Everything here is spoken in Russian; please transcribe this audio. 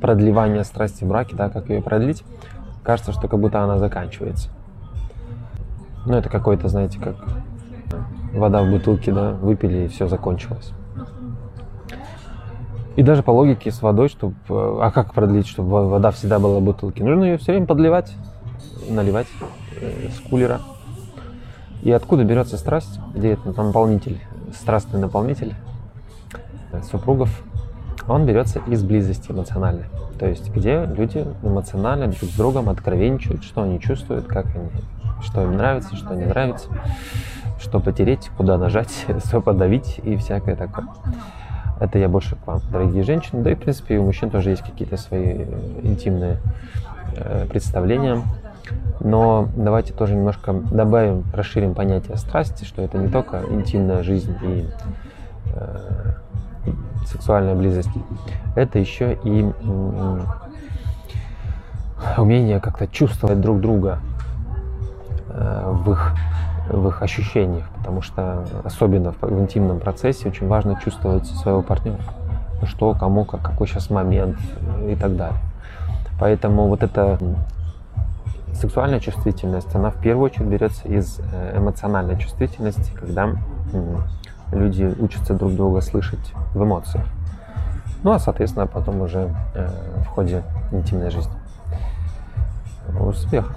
продлевания страсти в браке, да, как ее продлить, кажется, что как будто она заканчивается. Ну, это какой-то, знаете, как вода в бутылке, да, выпили и все закончилось. И даже по логике с водой, чтобы, а как продлить, чтобы вода всегда была в бутылке? Нужно ее все время подливать, наливать э, с кулера. И откуда берется страсть? Где этот наполнитель, страстный наполнитель супругов? Он берется из близости эмоциональной. То есть, где люди эмоционально друг с другом откровенничают, что они чувствуют, как они, что им нравится, что не нравится, что потереть, куда нажать, что подавить и всякое такое. Это я больше к вам, дорогие женщины. Да и, в принципе, у мужчин тоже есть какие-то свои интимные э, представления. Но давайте тоже немножко добавим, расширим понятие страсти, что это не только интимная жизнь и э, сексуальная близость, это еще и умение как-то чувствовать друг друга э, в их в их ощущениях, потому что особенно в, в интимном процессе очень важно чувствовать своего партнера, что, кому, как, какой сейчас момент и так далее. Поэтому вот эта сексуальная чувствительность, она в первую очередь берется из э, эмоциональной чувствительности, когда люди учатся друг друга слышать в эмоциях. Ну а, соответственно, потом уже э, в ходе интимной жизни. Успех!